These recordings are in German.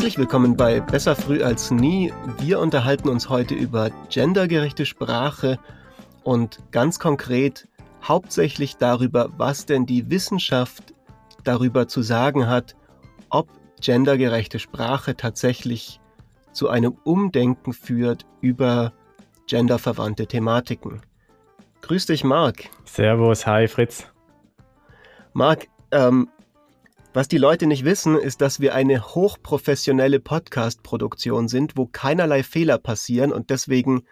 Herzlich willkommen bei Besser früh als nie. Wir unterhalten uns heute über gendergerechte Sprache und ganz konkret hauptsächlich darüber, was denn die Wissenschaft darüber zu sagen hat, ob gendergerechte Sprache tatsächlich zu einem Umdenken führt über genderverwandte Thematiken. Grüß dich, Marc. Servus, hi Fritz. Marc, ähm, was die Leute nicht wissen, ist, dass wir eine hochprofessionelle Podcast-Produktion sind, wo keinerlei Fehler passieren. Und deswegen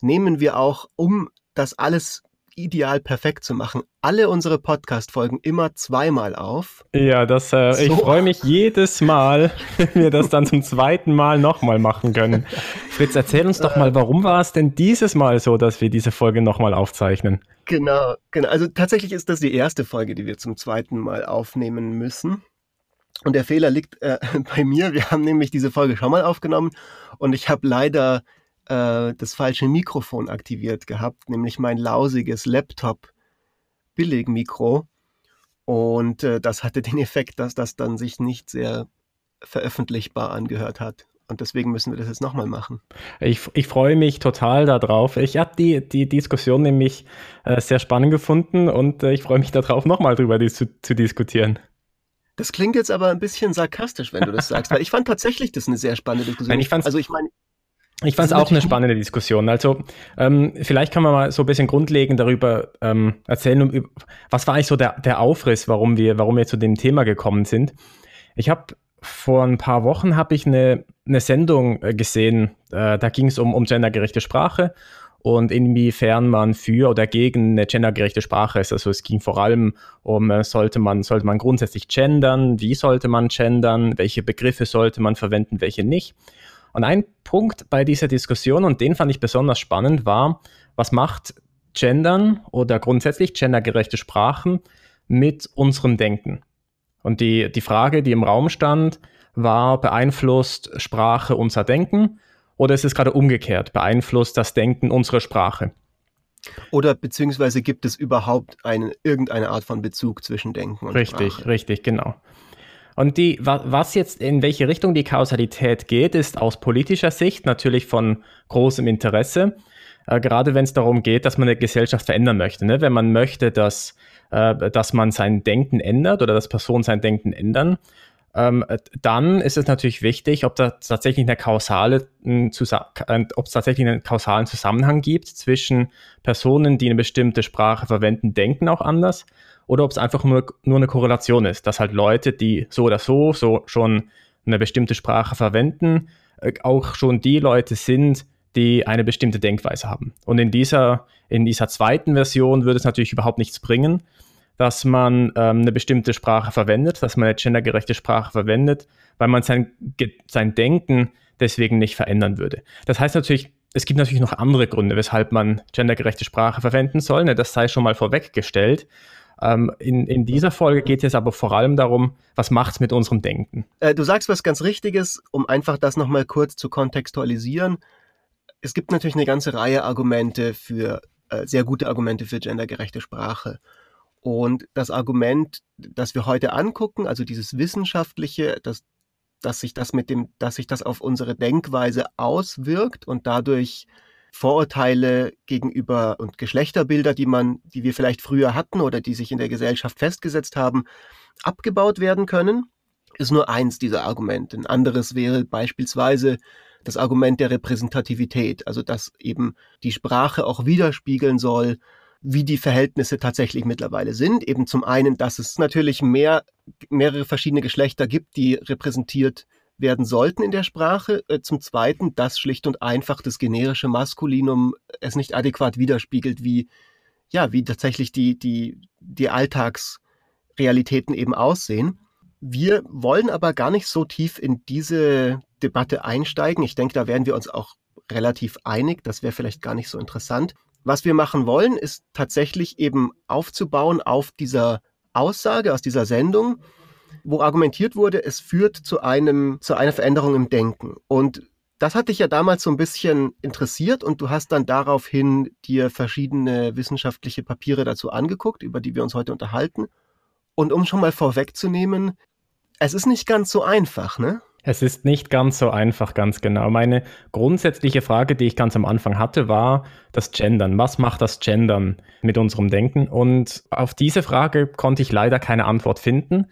nehmen wir auch, um das alles ideal perfekt zu machen, alle unsere Podcast-Folgen immer zweimal auf. Ja, das, äh, so. ich freue mich jedes Mal, wenn wir das dann zum zweiten Mal nochmal machen können. Fritz, erzähl uns doch mal, warum war es denn dieses Mal so, dass wir diese Folge nochmal aufzeichnen? Genau, genau. Also tatsächlich ist das die erste Folge, die wir zum zweiten Mal aufnehmen müssen. Und der Fehler liegt äh, bei mir. Wir haben nämlich diese Folge schon mal aufgenommen und ich habe leider äh, das falsche Mikrofon aktiviert gehabt, nämlich mein lausiges Laptop-Billigmikro. Und äh, das hatte den Effekt, dass das dann sich nicht sehr veröffentlichbar angehört hat. Und deswegen müssen wir das jetzt nochmal machen. Ich, ich freue mich total darauf. Ich habe die, die Diskussion nämlich äh, sehr spannend gefunden und äh, ich freue mich darauf, nochmal drüber zu, zu diskutieren. Das klingt jetzt aber ein bisschen sarkastisch, wenn du das sagst, weil ich fand tatsächlich das eine sehr spannende Diskussion. Nein, ich fand's, also ich meine, ich fand es auch eine spannende Diskussion. Also ähm, vielleicht kann man mal so ein bisschen grundlegend darüber ähm, erzählen, was war eigentlich so der, der Aufriss, warum wir, warum wir zu dem Thema gekommen sind. Ich habe vor ein paar Wochen habe ich eine, eine Sendung äh, gesehen, äh, da ging es um, um gendergerechte Sprache und inwiefern man für oder gegen eine gendergerechte Sprache ist. Also es ging vor allem um, äh, sollte man, sollte man grundsätzlich gendern, wie sollte man gendern, welche Begriffe sollte man verwenden, welche nicht. Und ein Punkt bei dieser Diskussion, und den fand ich besonders spannend, war, was macht Gendern oder grundsätzlich gendergerechte Sprachen mit unserem Denken? Und die, die Frage, die im Raum stand, war, beeinflusst Sprache unser Denken oder ist es gerade umgekehrt? Beeinflusst das Denken unsere Sprache? Oder beziehungsweise gibt es überhaupt eine, irgendeine Art von Bezug zwischen Denken und richtig, Sprache? Richtig, richtig, genau. Und die, was jetzt in welche Richtung die Kausalität geht, ist aus politischer Sicht natürlich von großem Interesse. Äh, gerade wenn es darum geht, dass man eine Gesellschaft verändern möchte. Ne? Wenn man möchte, dass, äh, dass man sein Denken ändert oder dass Personen sein Denken ändern, ähm, dann ist es natürlich wichtig, ob da tatsächlich eine kausale, äh, ob es tatsächlich einen kausalen Zusammenhang gibt zwischen Personen, die eine bestimmte Sprache verwenden, denken auch anders oder ob es einfach nur, nur eine Korrelation ist, dass halt Leute, die so oder so, so schon eine bestimmte Sprache verwenden, äh, auch schon die Leute sind, die eine bestimmte Denkweise haben. Und in dieser, in dieser zweiten Version würde es natürlich überhaupt nichts bringen, dass man ähm, eine bestimmte Sprache verwendet, dass man eine gendergerechte Sprache verwendet, weil man sein, sein Denken deswegen nicht verändern würde. Das heißt natürlich, es gibt natürlich noch andere Gründe, weshalb man gendergerechte Sprache verwenden soll. Ne? Das sei schon mal vorweggestellt. Ähm, in, in dieser Folge geht es aber vor allem darum, was macht es mit unserem Denken. Äh, du sagst was ganz Richtiges, um einfach das nochmal kurz zu kontextualisieren. Es gibt natürlich eine ganze Reihe Argumente für, äh, sehr gute Argumente für gendergerechte Sprache. Und das Argument, das wir heute angucken, also dieses wissenschaftliche, dass, dass sich das mit dem, dass sich das auf unsere Denkweise auswirkt und dadurch Vorurteile gegenüber und Geschlechterbilder, die man, die wir vielleicht früher hatten oder die sich in der Gesellschaft festgesetzt haben, abgebaut werden können, ist nur eins dieser Argumente. Ein anderes wäre beispielsweise das Argument der Repräsentativität, also dass eben die Sprache auch widerspiegeln soll, wie die Verhältnisse tatsächlich mittlerweile sind. Eben zum einen, dass es natürlich mehr, mehrere verschiedene Geschlechter gibt, die repräsentiert werden sollten in der Sprache. Äh, zum Zweiten, dass schlicht und einfach das generische Maskulinum es nicht adäquat widerspiegelt, wie, ja, wie tatsächlich die, die, die Alltagsrealitäten eben aussehen. Wir wollen aber gar nicht so tief in diese Debatte einsteigen. Ich denke, da werden wir uns auch relativ einig. Das wäre vielleicht gar nicht so interessant. Was wir machen wollen, ist tatsächlich eben aufzubauen auf dieser Aussage aus dieser Sendung, wo argumentiert wurde, es führt zu einem, zu einer Veränderung im Denken. Und das hat dich ja damals so ein bisschen interessiert und du hast dann daraufhin dir verschiedene wissenschaftliche Papiere dazu angeguckt, über die wir uns heute unterhalten. Und um schon mal vorwegzunehmen, es ist nicht ganz so einfach, ne? Es ist nicht ganz so einfach, ganz genau. Meine grundsätzliche Frage, die ich ganz am Anfang hatte, war das Gendern. Was macht das Gendern mit unserem Denken? Und auf diese Frage konnte ich leider keine Antwort finden.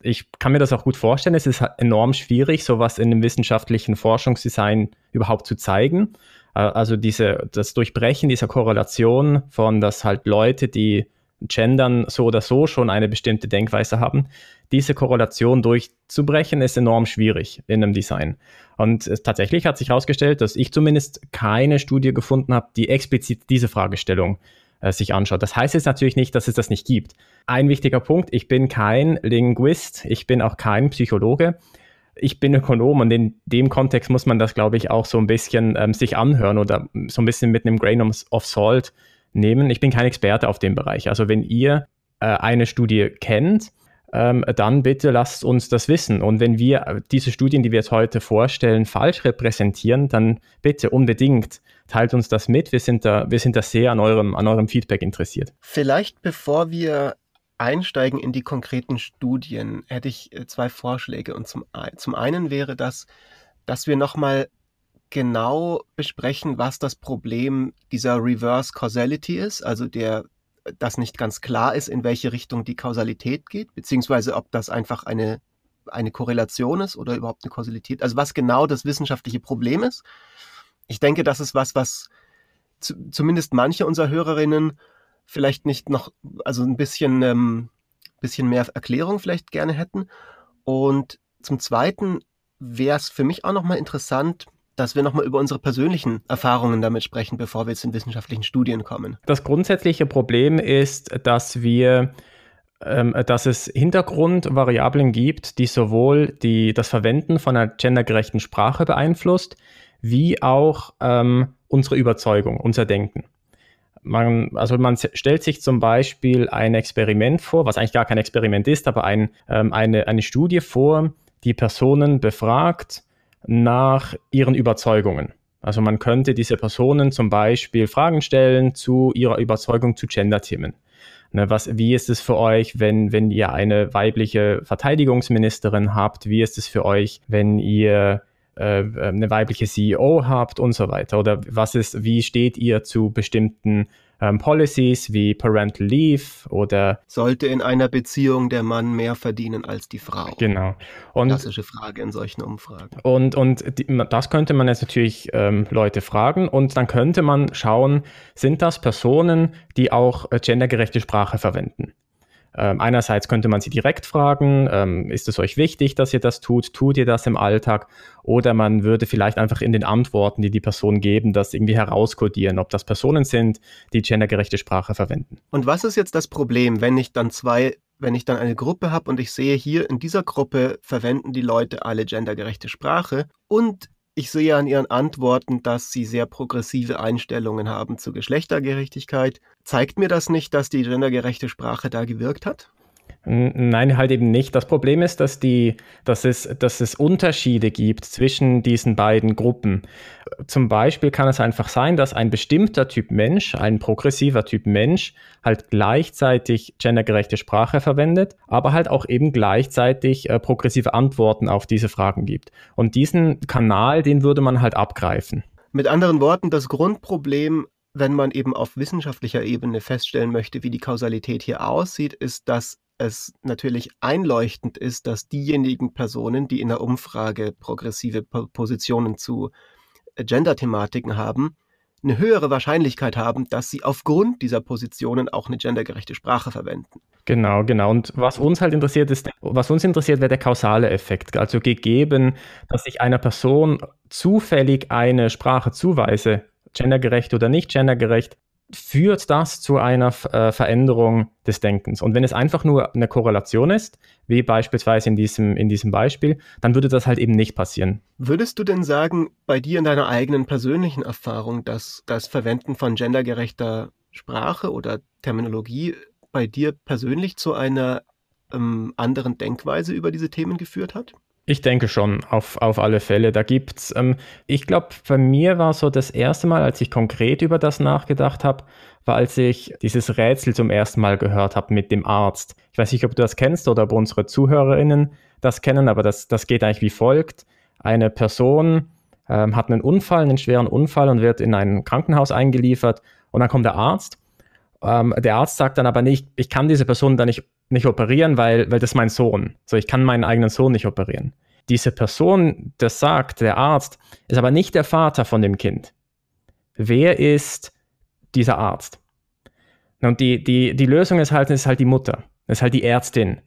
Ich kann mir das auch gut vorstellen. Es ist enorm schwierig, sowas in dem wissenschaftlichen Forschungsdesign überhaupt zu zeigen. Äh, also diese, das Durchbrechen dieser Korrelation von, dass halt Leute, die gendern, so oder so schon eine bestimmte Denkweise haben, diese Korrelation durchzubrechen, ist enorm schwierig in einem Design. Und tatsächlich hat sich herausgestellt, dass ich zumindest keine Studie gefunden habe, die explizit diese Fragestellung äh, sich anschaut. Das heißt jetzt natürlich nicht, dass es das nicht gibt. Ein wichtiger Punkt, ich bin kein Linguist, ich bin auch kein Psychologe. Ich bin Ökonom und in dem Kontext muss man das, glaube ich, auch so ein bisschen ähm, sich anhören oder so ein bisschen mit einem Grain of Salt nehmen. Ich bin kein Experte auf dem Bereich. Also wenn ihr äh, eine Studie kennt, ähm, dann bitte lasst uns das wissen. Und wenn wir diese Studien, die wir jetzt heute vorstellen, falsch repräsentieren, dann bitte unbedingt teilt uns das mit. Wir sind da, wir sind da sehr an eurem, an eurem Feedback interessiert. Vielleicht bevor wir einsteigen in die konkreten Studien, hätte ich äh, zwei Vorschläge. Und zum, zum einen wäre das, dass wir nochmal genau besprechen, was das Problem dieser Reverse Causality ist, also der, dass nicht ganz klar ist, in welche Richtung die Kausalität geht, beziehungsweise ob das einfach eine, eine Korrelation ist oder überhaupt eine Kausalität, also was genau das wissenschaftliche Problem ist. Ich denke, das ist was, was zu, zumindest manche unserer Hörerinnen vielleicht nicht noch, also ein bisschen, ähm, bisschen mehr Erklärung vielleicht gerne hätten. Und zum Zweiten wäre es für mich auch nochmal interessant, dass wir nochmal über unsere persönlichen Erfahrungen damit sprechen, bevor wir jetzt in wissenschaftlichen Studien kommen. Das grundsätzliche Problem ist, dass wir ähm, dass es Hintergrundvariablen gibt, die sowohl die, das Verwenden von einer gendergerechten Sprache beeinflusst, wie auch ähm, unsere Überzeugung, unser Denken. Man, also man stellt sich zum Beispiel ein Experiment vor, was eigentlich gar kein Experiment ist, aber ein, ähm, eine, eine Studie vor, die Personen befragt, nach ihren Überzeugungen. Also man könnte diese Personen zum Beispiel Fragen stellen zu ihrer Überzeugung zu Gender-Themen. Ne, was, wie ist es für euch, wenn, wenn ihr eine weibliche Verteidigungsministerin habt? Wie ist es für euch, wenn ihr äh, eine weibliche CEO habt und so weiter? Oder was ist, wie steht ihr zu bestimmten ähm, Policies wie Parental Leave oder sollte in einer Beziehung der Mann mehr verdienen als die Frau? Genau. Und, Klassische Frage in solchen Umfragen. Und, und die, das könnte man jetzt natürlich ähm, Leute fragen und dann könnte man schauen, sind das Personen, die auch äh, gendergerechte Sprache verwenden? Ähm, einerseits könnte man sie direkt fragen, ähm, ist es euch wichtig, dass ihr das tut? Tut ihr das im Alltag? Oder man würde vielleicht einfach in den Antworten, die die Person geben, das irgendwie herauskodieren, ob das Personen sind, die gendergerechte Sprache verwenden. Und was ist jetzt das Problem, wenn ich dann zwei wenn ich dann eine Gruppe habe und ich sehe hier in dieser Gruppe verwenden die Leute alle gendergerechte Sprache und ich sehe an Ihren Antworten, dass Sie sehr progressive Einstellungen haben zu Geschlechtergerechtigkeit. Zeigt mir das nicht, dass die gendergerechte Sprache da gewirkt hat? Nein, halt eben nicht. Das Problem ist, dass, die, dass, es, dass es Unterschiede gibt zwischen diesen beiden Gruppen. Zum Beispiel kann es einfach sein, dass ein bestimmter Typ Mensch, ein progressiver Typ Mensch, halt gleichzeitig gendergerechte Sprache verwendet, aber halt auch eben gleichzeitig äh, progressive Antworten auf diese Fragen gibt. Und diesen Kanal, den würde man halt abgreifen. Mit anderen Worten, das Grundproblem wenn man eben auf wissenschaftlicher Ebene feststellen möchte, wie die Kausalität hier aussieht, ist, dass es natürlich einleuchtend ist, dass diejenigen Personen, die in der Umfrage progressive Positionen zu äh, Gender-Thematiken haben, eine höhere Wahrscheinlichkeit haben, dass sie aufgrund dieser Positionen auch eine gendergerechte Sprache verwenden. Genau, genau. Und was uns halt interessiert ist, was uns interessiert, wäre der kausale Effekt. Also gegeben, dass ich einer Person zufällig eine Sprache zuweise, gendergerecht oder nicht gendergerecht, führt das zu einer äh, Veränderung des Denkens. Und wenn es einfach nur eine Korrelation ist, wie beispielsweise in diesem, in diesem Beispiel, dann würde das halt eben nicht passieren. Würdest du denn sagen, bei dir in deiner eigenen persönlichen Erfahrung, dass das Verwenden von gendergerechter Sprache oder Terminologie bei dir persönlich zu einer ähm, anderen Denkweise über diese Themen geführt hat? Ich denke schon, auf, auf alle Fälle. Da gibt's, ähm, ich glaube, bei mir war so das erste Mal, als ich konkret über das nachgedacht habe, war, als ich dieses Rätsel zum ersten Mal gehört habe mit dem Arzt. Ich weiß nicht, ob du das kennst oder ob unsere ZuhörerInnen das kennen, aber das, das geht eigentlich wie folgt. Eine Person ähm, hat einen Unfall, einen schweren Unfall und wird in ein Krankenhaus eingeliefert und dann kommt der Arzt. Ähm, der Arzt sagt dann aber nicht, ich kann diese Person da nicht nicht operieren, weil, weil das ist mein Sohn. So, ich kann meinen eigenen Sohn nicht operieren. Diese Person, das sagt, der Arzt, ist aber nicht der Vater von dem Kind. Wer ist dieser Arzt? Und die, die, die Lösung ist halt, ist halt die Mutter, ist halt die Ärztin.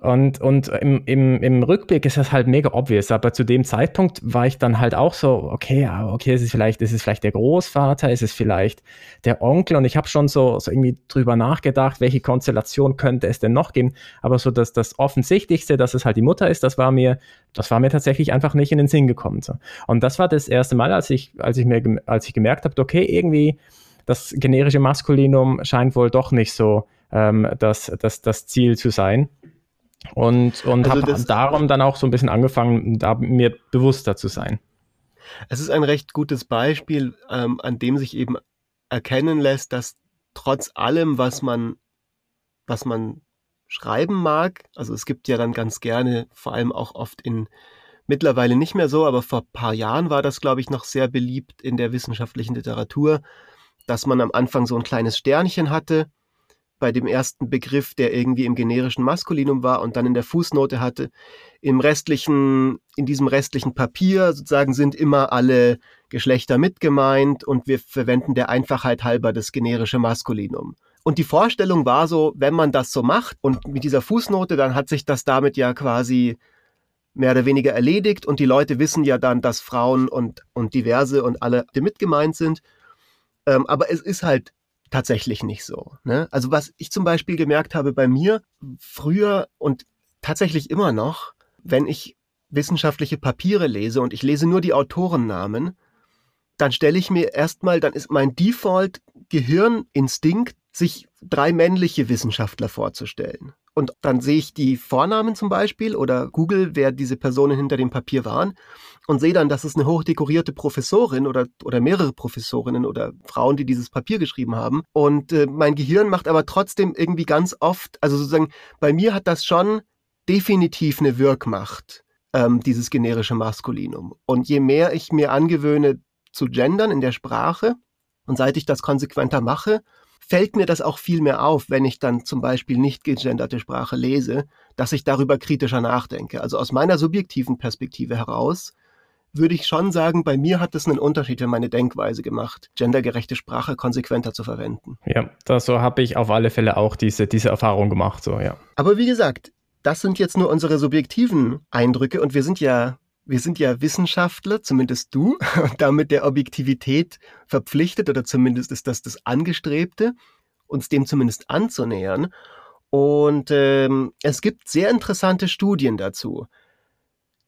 Und, und im, im, im Rückblick ist das halt mega obvious, aber zu dem Zeitpunkt war ich dann halt auch so, okay, okay, ist es vielleicht, ist es vielleicht der Großvater, ist es vielleicht der Onkel und ich habe schon so, so irgendwie drüber nachgedacht, welche Konstellation könnte es denn noch geben, aber so dass das Offensichtlichste, dass es halt die Mutter ist, das war mir, das war mir tatsächlich einfach nicht in den Sinn gekommen. So. Und das war das erste Mal, als ich, als ich mir, als ich gemerkt habe, okay, irgendwie das generische Maskulinum scheint wohl doch nicht so ähm, das, das, das Ziel zu sein. Und, und also habe darum dann auch so ein bisschen angefangen, da mir bewusster zu sein. Es ist ein recht gutes Beispiel, ähm, an dem sich eben erkennen lässt, dass trotz allem, was man, was man schreiben mag, also es gibt ja dann ganz gerne, vor allem auch oft in mittlerweile nicht mehr so, aber vor ein paar Jahren war das, glaube ich, noch sehr beliebt in der wissenschaftlichen Literatur, dass man am Anfang so ein kleines Sternchen hatte bei dem ersten Begriff, der irgendwie im generischen Maskulinum war und dann in der Fußnote hatte. Im restlichen, in diesem restlichen Papier sozusagen sind immer alle Geschlechter mitgemeint und wir verwenden der Einfachheit halber das generische Maskulinum. Und die Vorstellung war so, wenn man das so macht und mit dieser Fußnote, dann hat sich das damit ja quasi mehr oder weniger erledigt und die Leute wissen ja dann, dass Frauen und, und diverse und alle mitgemeint sind. Ähm, aber es ist halt tatsächlich nicht so. Ne? Also was ich zum Beispiel gemerkt habe bei mir früher und tatsächlich immer noch, wenn ich wissenschaftliche Papiere lese und ich lese nur die Autorennamen, dann stelle ich mir erstmal, dann ist mein Default-Gehirninstinkt, sich drei männliche Wissenschaftler vorzustellen. Und dann sehe ich die Vornamen zum Beispiel oder Google, wer diese Personen hinter dem Papier waren und sehe dann, dass es eine hochdekorierte Professorin oder, oder mehrere Professorinnen oder Frauen, die dieses Papier geschrieben haben. Und äh, mein Gehirn macht aber trotzdem irgendwie ganz oft, also sozusagen, bei mir hat das schon definitiv eine Wirkmacht, ähm, dieses generische Maskulinum. Und je mehr ich mir angewöhne zu gendern in der Sprache und seit ich das konsequenter mache, fällt mir das auch viel mehr auf, wenn ich dann zum Beispiel nicht gegenderte Sprache lese, dass ich darüber kritischer nachdenke. Also aus meiner subjektiven Perspektive heraus würde ich schon sagen, bei mir hat es einen Unterschied in meine Denkweise gemacht, gendergerechte Sprache konsequenter zu verwenden. Ja, das, so habe ich auf alle Fälle auch diese, diese Erfahrung gemacht, so, ja. Aber wie gesagt, das sind jetzt nur unsere subjektiven Eindrücke und wir sind ja wir sind ja Wissenschaftler, zumindest du, und damit der Objektivität verpflichtet, oder zumindest ist das das Angestrebte, uns dem zumindest anzunähern. Und ähm, es gibt sehr interessante Studien dazu.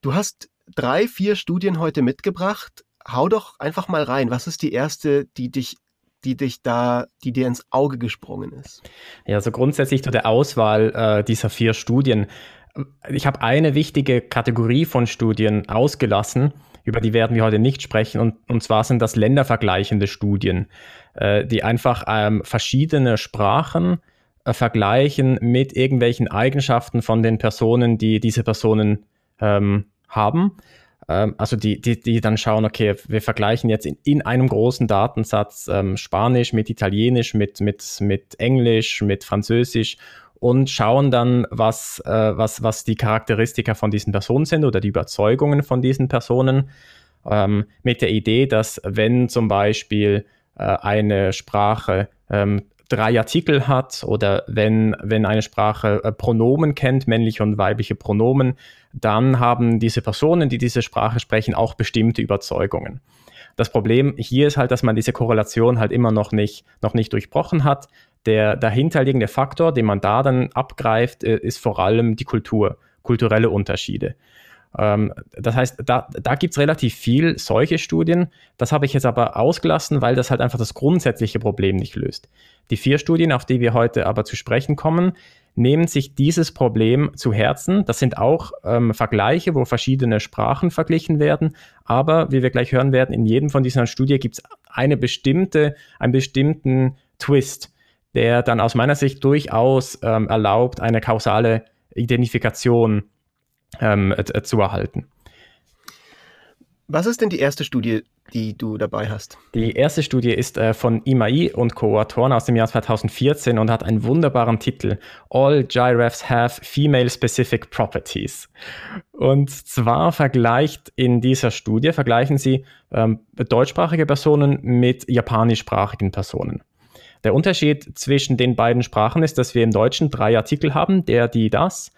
Du hast drei, vier Studien heute mitgebracht. Hau doch einfach mal rein. Was ist die erste, die dich die dich da, die dir ins Auge gesprungen ist? Ja, also grundsätzlich zu der Auswahl äh, dieser vier Studien ich habe eine wichtige Kategorie von Studien ausgelassen, über die werden wir heute nicht sprechen, und, und zwar sind das ländervergleichende Studien, äh, die einfach ähm, verschiedene Sprachen äh, vergleichen mit irgendwelchen Eigenschaften von den Personen, die diese Personen ähm, haben. Ähm, also die, die, die dann schauen, okay, wir vergleichen jetzt in, in einem großen Datensatz ähm, Spanisch mit Italienisch, mit, mit, mit Englisch, mit Französisch und schauen dann, was, äh, was, was die Charakteristika von diesen Personen sind oder die Überzeugungen von diesen Personen. Ähm, mit der Idee, dass wenn zum Beispiel äh, eine Sprache ähm, drei Artikel hat oder wenn, wenn eine Sprache äh, Pronomen kennt, männliche und weibliche Pronomen, dann haben diese Personen, die diese Sprache sprechen, auch bestimmte Überzeugungen. Das Problem hier ist halt, dass man diese Korrelation halt immer noch nicht, noch nicht durchbrochen hat. Der dahinterliegende Faktor, den man da dann abgreift, äh, ist vor allem die Kultur, kulturelle Unterschiede. Ähm, das heißt, da, da gibt es relativ viel solche Studien. Das habe ich jetzt aber ausgelassen, weil das halt einfach das grundsätzliche Problem nicht löst. Die vier Studien, auf die wir heute aber zu sprechen kommen, nehmen sich dieses Problem zu Herzen. Das sind auch ähm, Vergleiche, wo verschiedene Sprachen verglichen werden. Aber wie wir gleich hören werden, in jedem von diesen Studien gibt es eine bestimmte, einen bestimmten Twist, der dann aus meiner Sicht durchaus ähm, erlaubt, eine kausale Identifikation ähm, äh, zu erhalten. Was ist denn die erste Studie, die du dabei hast? Die erste Studie ist äh, von Imai und Co-Autoren aus dem Jahr 2014 und hat einen wunderbaren Titel. All Giraffes have female-specific properties. Und zwar vergleicht in dieser Studie, vergleichen sie ähm, deutschsprachige Personen mit japanischsprachigen Personen. Der Unterschied zwischen den beiden Sprachen ist, dass wir im Deutschen drei Artikel haben, der, die, das.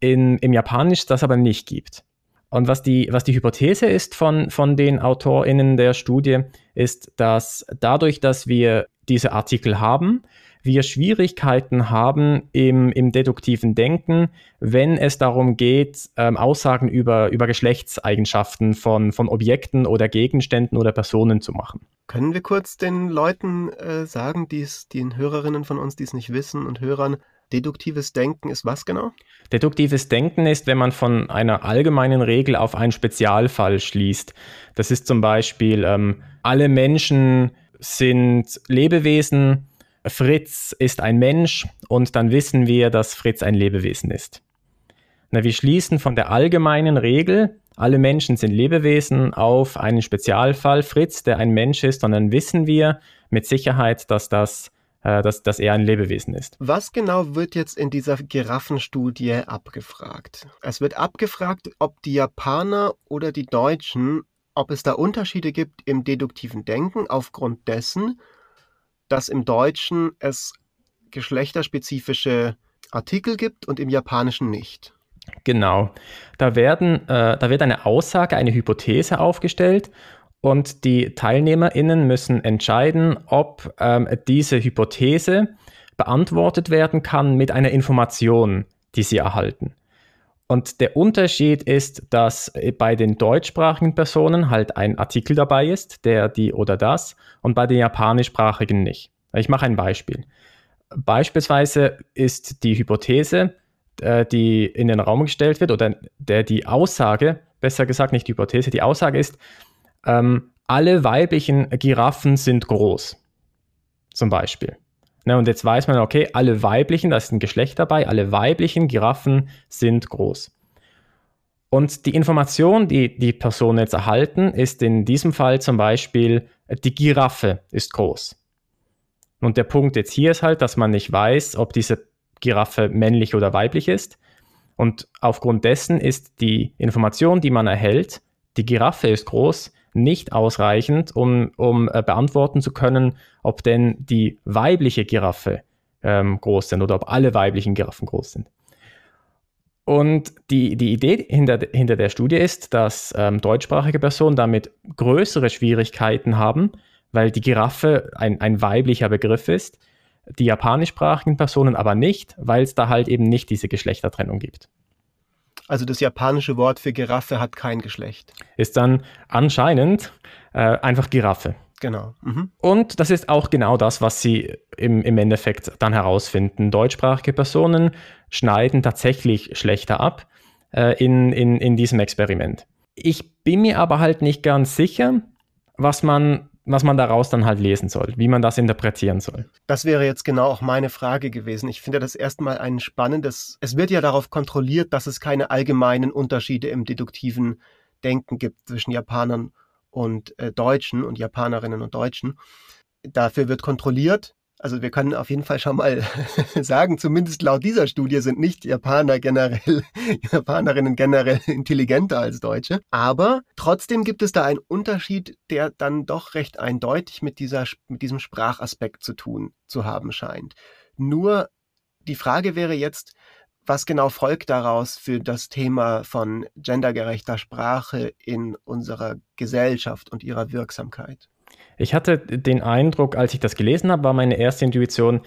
In, Im Japanisch das aber nicht gibt. Und was die, was die Hypothese ist von, von den AutorInnen der Studie, ist, dass dadurch, dass wir diese Artikel haben, wir Schwierigkeiten haben im, im deduktiven Denken, wenn es darum geht, ähm, Aussagen über, über Geschlechtseigenschaften von, von Objekten oder Gegenständen oder Personen zu machen. Können wir kurz den Leuten äh, sagen, die's, den Hörerinnen von uns, die es nicht wissen und Hörern, Deduktives Denken ist was genau? Deduktives Denken ist, wenn man von einer allgemeinen Regel auf einen Spezialfall schließt. Das ist zum Beispiel, ähm, alle Menschen sind Lebewesen, Fritz ist ein Mensch und dann wissen wir, dass Fritz ein Lebewesen ist. Na, wir schließen von der allgemeinen Regel, alle Menschen sind Lebewesen, auf einen Spezialfall Fritz, der ein Mensch ist, und dann wissen wir mit Sicherheit, dass das äh, dass, dass er ein Lebewesen ist. Was genau wird jetzt in dieser Giraffenstudie abgefragt? Es wird abgefragt, ob die Japaner oder die Deutschen, ob es da Unterschiede gibt im deduktiven Denken aufgrund dessen, dass im Deutschen es geschlechterspezifische Artikel gibt und im Japanischen nicht. Genau. Da, werden, äh, da wird eine Aussage, eine Hypothese aufgestellt und die TeilnehmerInnen müssen entscheiden, ob ähm, diese Hypothese beantwortet werden kann mit einer Information, die sie erhalten. Und der Unterschied ist, dass bei den deutschsprachigen Personen halt ein Artikel dabei ist, der, die oder das, und bei den japanischsprachigen nicht. Ich mache ein Beispiel. Beispielsweise ist die Hypothese, äh, die in den Raum gestellt wird, oder der die Aussage, besser gesagt nicht die Hypothese, die Aussage ist, ähm, alle weiblichen Giraffen sind groß. Zum Beispiel. Ne, und jetzt weiß man, okay, alle weiblichen, da ist ein Geschlecht dabei, alle weiblichen Giraffen sind groß. Und die Information, die die Personen jetzt erhalten, ist in diesem Fall zum Beispiel, die Giraffe ist groß. Und der Punkt jetzt hier ist halt, dass man nicht weiß, ob diese Giraffe männlich oder weiblich ist. Und aufgrund dessen ist die Information, die man erhält, die Giraffe ist groß, nicht ausreichend, um, um äh, beantworten zu können, ob denn die weibliche Giraffe ähm, groß sind oder ob alle weiblichen Giraffen groß sind. Und die, die Idee hinter, hinter der Studie ist, dass ähm, deutschsprachige Personen damit größere Schwierigkeiten haben, weil die Giraffe ein, ein weiblicher Begriff ist, die japanischsprachigen Personen aber nicht, weil es da halt eben nicht diese Geschlechtertrennung gibt. Also das japanische Wort für Giraffe hat kein Geschlecht. Ist dann anscheinend äh, einfach Giraffe. Genau. Mhm. Und das ist auch genau das, was sie im, im Endeffekt dann herausfinden. Deutschsprachige Personen schneiden tatsächlich schlechter ab äh, in, in, in diesem Experiment. Ich bin mir aber halt nicht ganz sicher, was man was man daraus dann halt lesen soll, wie man das interpretieren soll. Das wäre jetzt genau auch meine Frage gewesen. Ich finde das erstmal ein spannendes, es wird ja darauf kontrolliert, dass es keine allgemeinen Unterschiede im deduktiven Denken gibt zwischen Japanern und äh, Deutschen und Japanerinnen und Deutschen. Dafür wird kontrolliert, also wir können auf jeden Fall schon mal sagen, zumindest laut dieser Studie sind nicht Japaner generell, Japanerinnen generell intelligenter als Deutsche. Aber trotzdem gibt es da einen Unterschied, der dann doch recht eindeutig mit, dieser, mit diesem Sprachaspekt zu tun zu haben scheint. Nur die Frage wäre jetzt, was genau folgt daraus für das Thema von gendergerechter Sprache in unserer Gesellschaft und ihrer Wirksamkeit? Ich hatte den Eindruck, als ich das gelesen habe, war meine erste Intuition,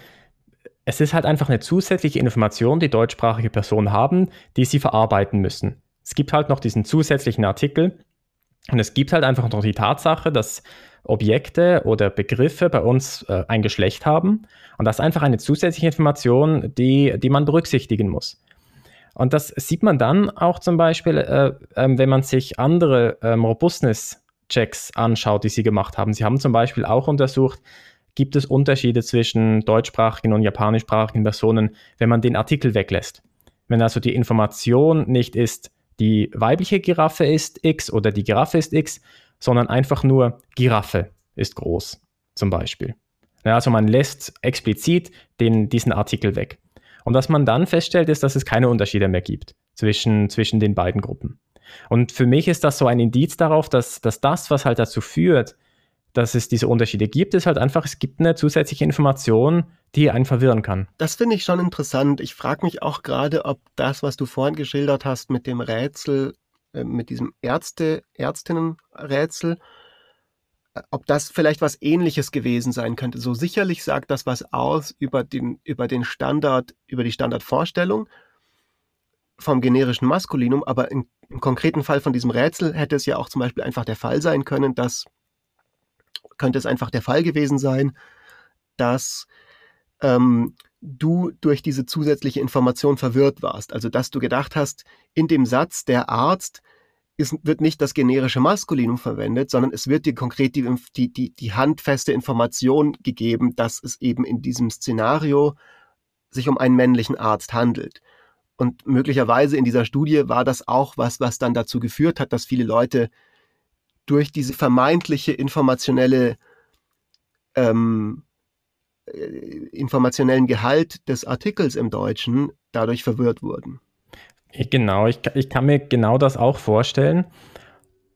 es ist halt einfach eine zusätzliche Information, die deutschsprachige Personen haben, die sie verarbeiten müssen. Es gibt halt noch diesen zusätzlichen Artikel und es gibt halt einfach noch die Tatsache, dass Objekte oder Begriffe bei uns äh, ein Geschlecht haben. Und das ist einfach eine zusätzliche Information, die, die man berücksichtigen muss. Und das sieht man dann auch zum Beispiel, äh, äh, wenn man sich andere ähm, Robustness-Checks anschaut, die sie gemacht haben. Sie haben zum Beispiel auch untersucht, gibt es Unterschiede zwischen deutschsprachigen und japanischsprachigen Personen, wenn man den Artikel weglässt. Wenn also die Information nicht ist, die weibliche Giraffe ist X oder die Giraffe ist X, sondern einfach nur Giraffe ist groß, zum Beispiel. Also man lässt explizit den, diesen Artikel weg. Und was man dann feststellt, ist, dass es keine Unterschiede mehr gibt zwischen, zwischen den beiden Gruppen. Und für mich ist das so ein Indiz darauf, dass, dass das, was halt dazu führt, dass es diese Unterschiede gibt, ist halt einfach, es gibt eine zusätzliche Information, die einen verwirren kann. Das finde ich schon interessant. Ich frage mich auch gerade, ob das, was du vorhin geschildert hast mit dem Rätsel, äh, mit diesem Ärzte, Ärztinnenrätsel, äh, ob das vielleicht was ähnliches gewesen sein könnte. So sicherlich sagt das was aus über den, über den Standard, über die Standardvorstellung vom generischen Maskulinum, aber in, im konkreten Fall von diesem Rätsel hätte es ja auch zum Beispiel einfach der Fall sein können, dass könnte es einfach der Fall gewesen sein, dass ähm, du durch diese zusätzliche Information verwirrt warst. Also dass du gedacht hast, in dem Satz der Arzt ist, wird nicht das generische Maskulinum verwendet, sondern es wird dir konkret die, die, die, die handfeste Information gegeben, dass es eben in diesem Szenario sich um einen männlichen Arzt handelt. Und möglicherweise in dieser Studie war das auch was, was dann dazu geführt hat, dass viele Leute durch diese vermeintliche informationelle ähm, äh, informationellen Gehalt des Artikels im Deutschen dadurch verwirrt wurden. Genau, ich, ich kann mir genau das auch vorstellen.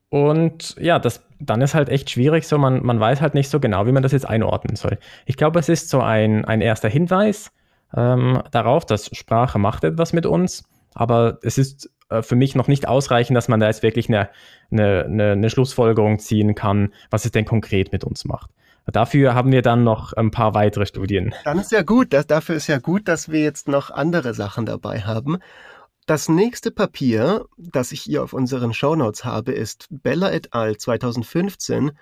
Und ja, das, dann ist halt echt schwierig, so man, man weiß halt nicht so genau, wie man das jetzt einordnen soll. Ich glaube, es ist so ein, ein erster Hinweis ähm, darauf, dass Sprache macht etwas mit uns, aber es ist äh, für mich noch nicht ausreichend, dass man da jetzt wirklich eine, eine, eine, eine Schlussfolgerung ziehen kann, was es denn konkret mit uns macht. Dafür haben wir dann noch ein paar weitere Studien. Dann ist ja gut, das, dafür ist ja gut, dass wir jetzt noch andere Sachen dabei haben. Das nächste Papier, das ich hier auf unseren Shownotes habe, ist Bella et al. 2015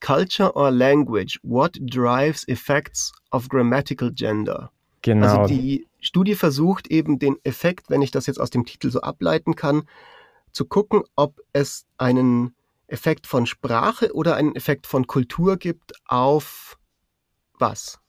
Culture or Language, What Drives Effects of Grammatical Gender. Genau. Also die Studie versucht eben den Effekt, wenn ich das jetzt aus dem Titel so ableiten kann, zu gucken, ob es einen Effekt von Sprache oder einen Effekt von Kultur gibt auf was?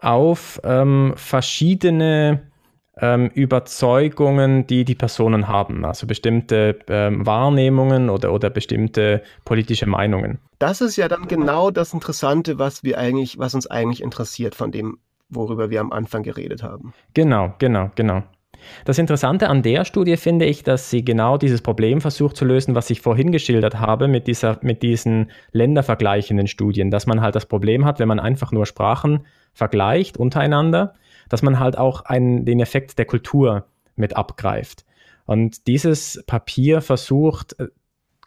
Auf ähm, verschiedene ähm, Überzeugungen, die die Personen haben, also bestimmte ähm, Wahrnehmungen oder, oder bestimmte politische Meinungen. Das ist ja dann genau das Interessante, was wir eigentlich, was uns eigentlich interessiert von dem, worüber wir am Anfang geredet haben. Genau, genau, genau. Das Interessante an der Studie finde ich, dass sie genau dieses Problem versucht zu lösen, was ich vorhin geschildert habe mit, dieser, mit diesen ländervergleichenden Studien, dass man halt das Problem hat, wenn man einfach nur Sprachen vergleicht untereinander, dass man halt auch einen, den Effekt der Kultur mit abgreift. Und dieses Papier versucht äh,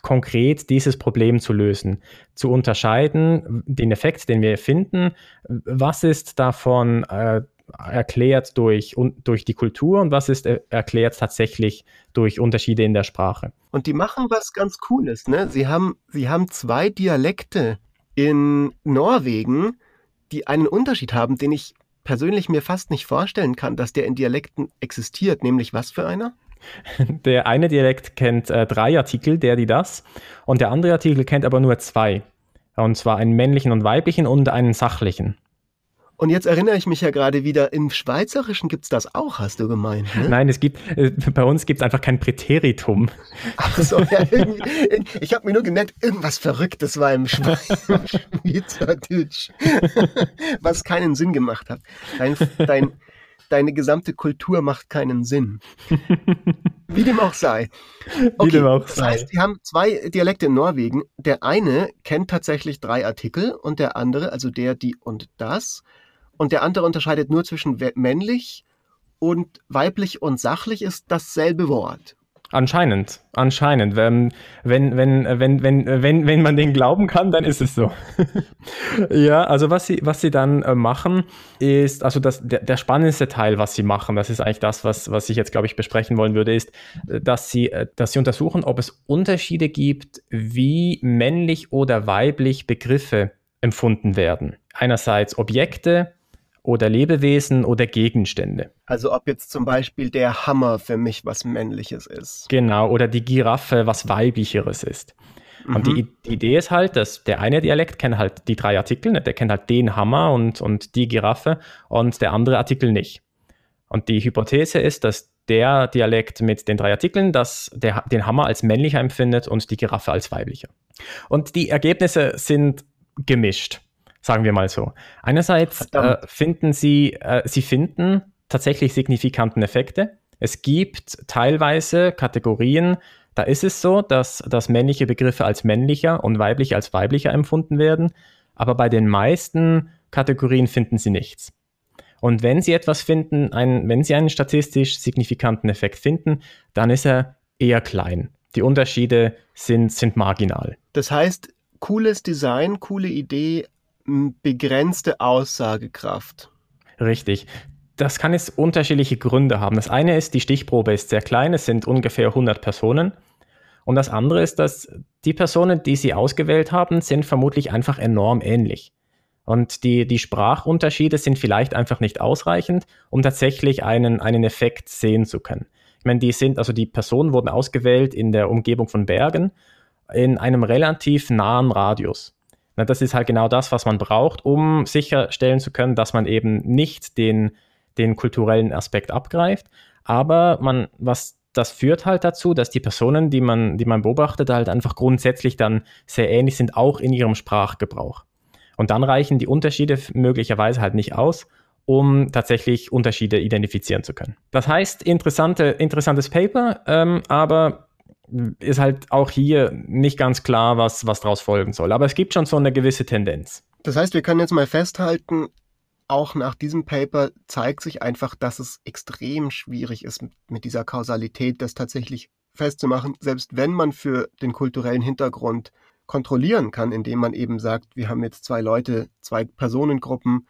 konkret dieses Problem zu lösen, zu unterscheiden, den Effekt, den wir finden, was ist davon äh, erklärt durch, durch die Kultur und was ist äh, erklärt tatsächlich durch Unterschiede in der Sprache. Und die machen was ganz Cooles. Ne? Sie, haben, sie haben zwei Dialekte in Norwegen, die einen Unterschied haben, den ich persönlich mir fast nicht vorstellen kann, dass der in Dialekten existiert. Nämlich was für einer? Der eine Dialekt kennt äh, drei Artikel, der, die, das, und der andere Artikel kennt aber nur zwei. Und zwar einen männlichen und weiblichen und einen sachlichen. Und jetzt erinnere ich mich ja gerade wieder, im Schweizerischen gibt es das auch, hast du gemeint. Ne? Nein, es gibt, äh, bei uns gibt es einfach kein Präteritum. Ach so, ja, ich habe mir nur gemerkt, irgendwas Verrücktes war im Schweizerdeutsch, was keinen Sinn gemacht hat. Dein, dein, deine gesamte Kultur macht keinen Sinn. Wie dem auch sei. Okay, Wie dem auch sei. Das heißt, die haben zwei Dialekte in Norwegen. Der eine kennt tatsächlich drei Artikel und der andere, also der, die und das, und der andere unterscheidet nur zwischen männlich und weiblich und sachlich ist dasselbe Wort. Anscheinend, anscheinend. Wenn, wenn, wenn, wenn, wenn, wenn, wenn man den glauben kann, dann ist es so. ja, also was sie, was sie dann äh, machen, ist, also das, der, der spannendste Teil, was sie machen, das ist eigentlich das, was, was ich jetzt, glaube ich, besprechen wollen würde, ist, äh, dass sie, äh, dass sie untersuchen, ob es Unterschiede gibt, wie männlich oder weiblich Begriffe empfunden werden. Einerseits Objekte, oder Lebewesen oder Gegenstände. Also ob jetzt zum Beispiel der Hammer für mich was Männliches ist. Genau, oder die Giraffe was Weiblicheres ist. Mhm. Und die, die, Idee ist halt, dass der eine Dialekt kennt halt die drei Artikel, ne? der kennt halt den Hammer und, und die Giraffe und der andere Artikel nicht. Und die Hypothese ist, dass der Dialekt mit den drei Artikeln, dass der den Hammer als männlicher empfindet und die Giraffe als weiblicher. Und die Ergebnisse sind gemischt sagen wir mal so. Einerseits äh, finden sie, äh, sie finden tatsächlich signifikanten Effekte. Es gibt teilweise Kategorien, da ist es so, dass, dass männliche Begriffe als männlicher und weibliche als weiblicher empfunden werden, aber bei den meisten Kategorien finden sie nichts. Und wenn sie etwas finden, ein, wenn sie einen statistisch signifikanten Effekt finden, dann ist er eher klein. Die Unterschiede sind, sind marginal. Das heißt, cooles Design, coole Idee, begrenzte Aussagekraft. Richtig. Das kann jetzt unterschiedliche Gründe haben. Das eine ist, die Stichprobe ist sehr klein, es sind ungefähr 100 Personen. Und das andere ist, dass die Personen, die sie ausgewählt haben, sind vermutlich einfach enorm ähnlich. Und die, die Sprachunterschiede sind vielleicht einfach nicht ausreichend, um tatsächlich einen, einen Effekt sehen zu können. Ich meine, die sind, also die Personen wurden ausgewählt in der Umgebung von Bergen in einem relativ nahen Radius. Na, das ist halt genau das, was man braucht, um sicherstellen zu können, dass man eben nicht den, den kulturellen Aspekt abgreift. Aber man, was das führt halt dazu, dass die Personen, die man, die man beobachtet, halt einfach grundsätzlich dann sehr ähnlich sind, auch in ihrem Sprachgebrauch. Und dann reichen die Unterschiede möglicherweise halt nicht aus, um tatsächlich Unterschiede identifizieren zu können. Das heißt, interessante, interessantes Paper, ähm, aber ist halt auch hier nicht ganz klar, was, was daraus folgen soll. Aber es gibt schon so eine gewisse Tendenz. Das heißt, wir können jetzt mal festhalten, auch nach diesem Paper zeigt sich einfach, dass es extrem schwierig ist, mit dieser Kausalität das tatsächlich festzumachen, selbst wenn man für den kulturellen Hintergrund kontrollieren kann, indem man eben sagt, wir haben jetzt zwei Leute, zwei Personengruppen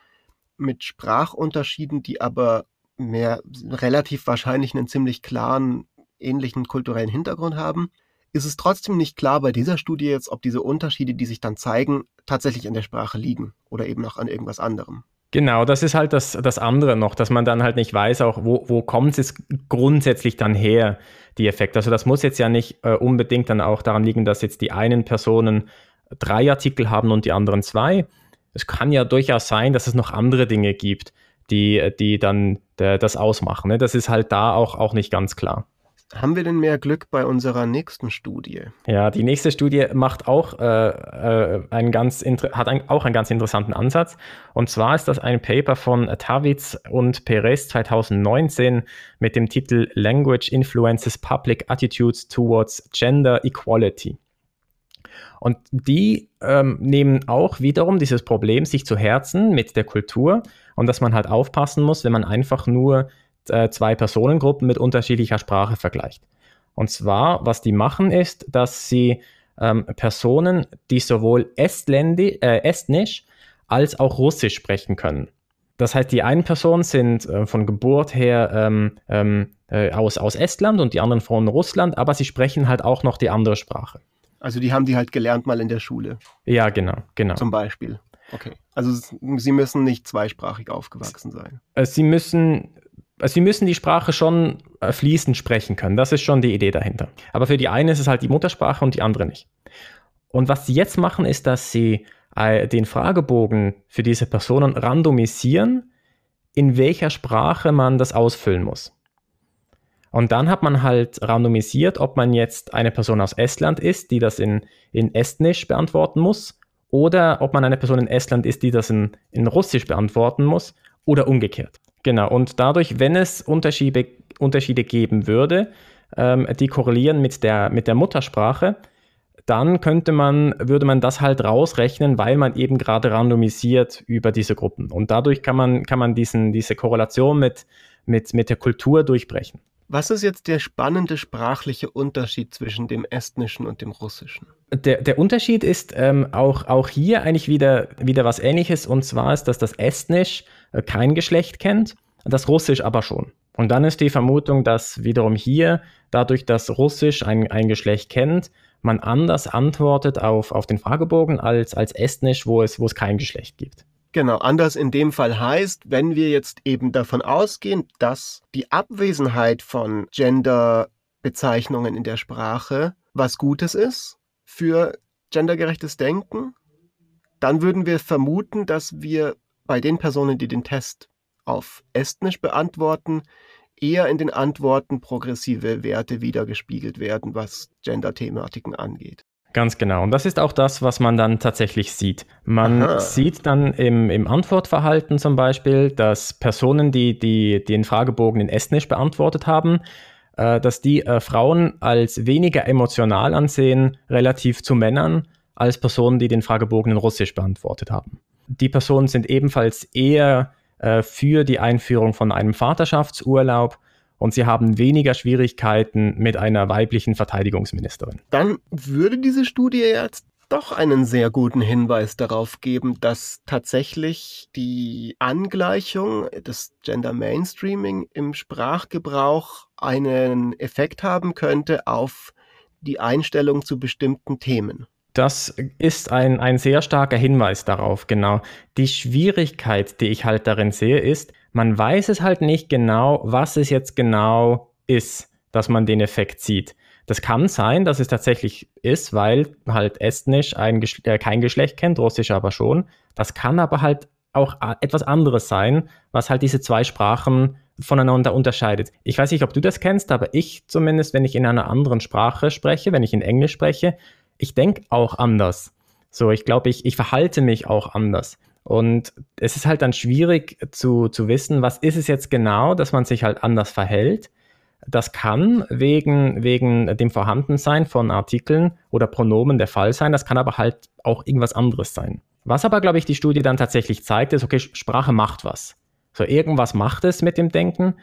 mit Sprachunterschieden, die aber mehr relativ wahrscheinlich einen ziemlich klaren ähnlichen kulturellen Hintergrund haben, ist es trotzdem nicht klar bei dieser Studie jetzt, ob diese Unterschiede, die sich dann zeigen, tatsächlich in der Sprache liegen oder eben auch an irgendwas anderem. Genau, das ist halt das, das andere noch, dass man dann halt nicht weiß, auch wo, wo kommt es grundsätzlich dann her, die Effekte. Also das muss jetzt ja nicht äh, unbedingt dann auch daran liegen, dass jetzt die einen Personen drei Artikel haben und die anderen zwei. Es kann ja durchaus sein, dass es noch andere Dinge gibt, die, die dann äh, das ausmachen. Ne? Das ist halt da auch, auch nicht ganz klar. Haben wir denn mehr Glück bei unserer nächsten Studie? Ja, die nächste Studie macht auch, äh, äh, einen ganz hat ein, auch einen ganz interessanten Ansatz. Und zwar ist das ein Paper von Tavitz und Perez 2019 mit dem Titel Language Influences Public Attitudes Towards Gender Equality. Und die ähm, nehmen auch wiederum dieses Problem sich zu Herzen mit der Kultur und dass man halt aufpassen muss, wenn man einfach nur äh, zwei Personengruppen mit unterschiedlicher Sprache vergleicht. Und zwar, was die machen, ist, dass sie ähm, Personen, die sowohl Estländi äh, Estnisch als auch Russisch sprechen können. Das heißt, die einen Personen sind äh, von Geburt her ähm, ähm, äh, aus, aus Estland und die anderen von Russland, aber sie sprechen halt auch noch die andere Sprache. Also die haben die halt gelernt mal in der Schule. Ja, genau, genau. Zum Beispiel. Okay. Also sie müssen nicht zweisprachig aufgewachsen sein. Äh, sie müssen also sie müssen die Sprache schon äh, fließend sprechen können. Das ist schon die Idee dahinter. Aber für die eine ist es halt die Muttersprache und die andere nicht. Und was sie jetzt machen, ist, dass sie äh, den Fragebogen für diese Personen randomisieren, in welcher Sprache man das ausfüllen muss. Und dann hat man halt randomisiert, ob man jetzt eine Person aus Estland ist, die das in, in Estnisch beantworten muss, oder ob man eine Person in Estland ist, die das in, in Russisch beantworten muss, oder umgekehrt. Genau, und dadurch, wenn es Unterschiede, Unterschiede geben würde, ähm, die korrelieren mit der, mit der Muttersprache, dann könnte man, würde man das halt rausrechnen, weil man eben gerade randomisiert über diese Gruppen. Und dadurch kann man, kann man diesen, diese Korrelation mit, mit, mit der Kultur durchbrechen. Was ist jetzt der spannende sprachliche Unterschied zwischen dem Estnischen und dem Russischen? Der, der Unterschied ist ähm, auch, auch hier eigentlich wieder, wieder was Ähnliches. Und zwar ist, dass das Estnisch kein Geschlecht kennt, das Russisch aber schon. Und dann ist die Vermutung, dass wiederum hier, dadurch, dass Russisch ein, ein Geschlecht kennt, man anders antwortet auf, auf den Fragebogen als, als Estnisch, wo es, wo es kein Geschlecht gibt. Genau, anders in dem Fall heißt, wenn wir jetzt eben davon ausgehen, dass die Abwesenheit von Genderbezeichnungen in der Sprache was Gutes ist für gendergerechtes Denken, dann würden wir vermuten, dass wir bei den Personen, die den Test auf Estnisch beantworten, eher in den Antworten progressive Werte wiedergespiegelt werden, was Gender-Thematiken angeht. Ganz genau. Und das ist auch das, was man dann tatsächlich sieht. Man Aha. sieht dann im, im Antwortverhalten zum Beispiel, dass Personen, die, die, die den Fragebogen in Estnisch beantwortet haben, äh, dass die äh, Frauen als weniger emotional ansehen, relativ zu Männern, als Personen, die den Fragebogen in Russisch beantwortet haben. Die Personen sind ebenfalls eher äh, für die Einführung von einem Vaterschaftsurlaub und sie haben weniger Schwierigkeiten mit einer weiblichen Verteidigungsministerin. Dann würde diese Studie jetzt doch einen sehr guten Hinweis darauf geben, dass tatsächlich die Angleichung des Gender Mainstreaming im Sprachgebrauch einen Effekt haben könnte auf die Einstellung zu bestimmten Themen. Das ist ein, ein sehr starker Hinweis darauf, genau. Die Schwierigkeit, die ich halt darin sehe, ist, man weiß es halt nicht genau, was es jetzt genau ist, dass man den Effekt sieht. Das kann sein, dass es tatsächlich ist, weil halt Estnisch ein äh, kein Geschlecht kennt, Russisch aber schon. Das kann aber halt auch etwas anderes sein, was halt diese zwei Sprachen voneinander unterscheidet. Ich weiß nicht, ob du das kennst, aber ich zumindest, wenn ich in einer anderen Sprache spreche, wenn ich in Englisch spreche, ich denke auch anders. So, ich glaube, ich, ich verhalte mich auch anders. Und es ist halt dann schwierig zu, zu wissen, was ist es jetzt genau, dass man sich halt anders verhält. Das kann wegen, wegen dem Vorhandensein von Artikeln oder Pronomen der Fall sein. Das kann aber halt auch irgendwas anderes sein. Was aber, glaube ich, die Studie dann tatsächlich zeigt, ist, okay, Sprache macht was. So, irgendwas macht es mit dem Denken